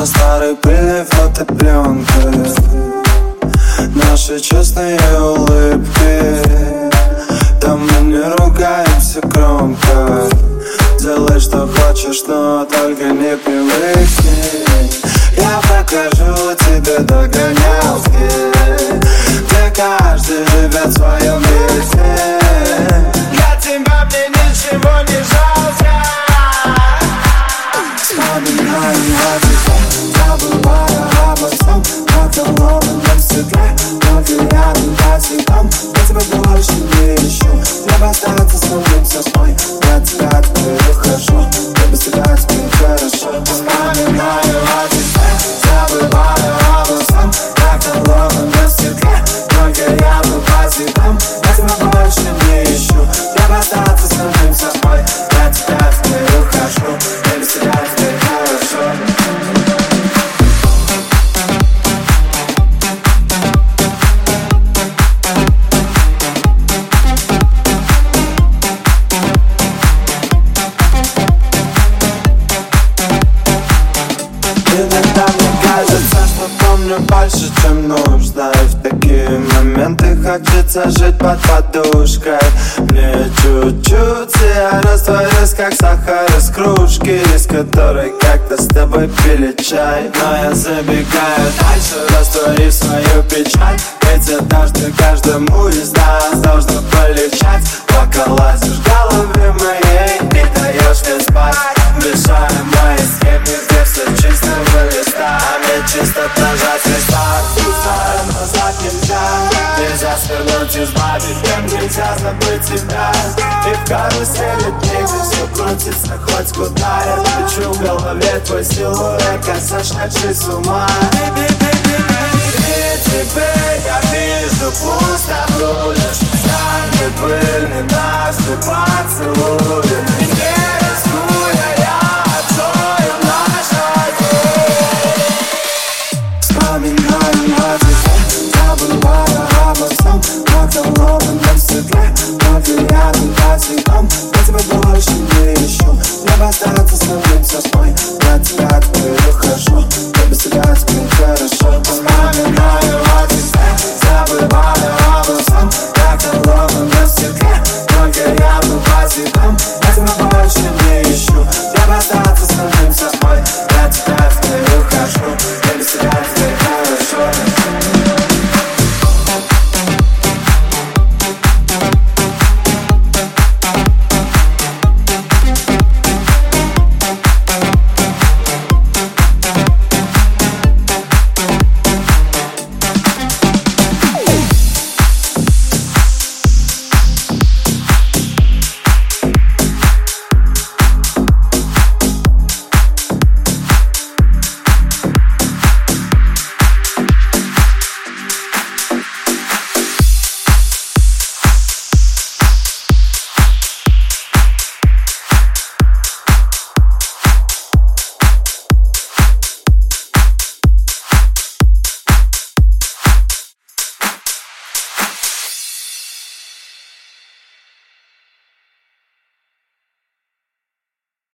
Словно старый пыльной фотопленкой Наши честные улыбки. Там мы не ругаемся громко. Делай, что хочешь, но только не привыкни помню больше, чем нужно И в такие моменты хочется жить под подушкой. Мне чуть-чуть, и я растворюсь, как сахар из кружки Из которой как-то с тобой пили чай. Но я забегаю дальше, растворив свою печаль. Ведь однажды каждому из нас должно полегчать Нельзя свернуть, избавить Тем нельзя забыть тебя. И в карусели дней, все крутится хоть куда. Я кричу в голове твой силуэт Как сошедший с ума И теперь я вижу пусто лишь Станет пыльный наш поцелуй to come.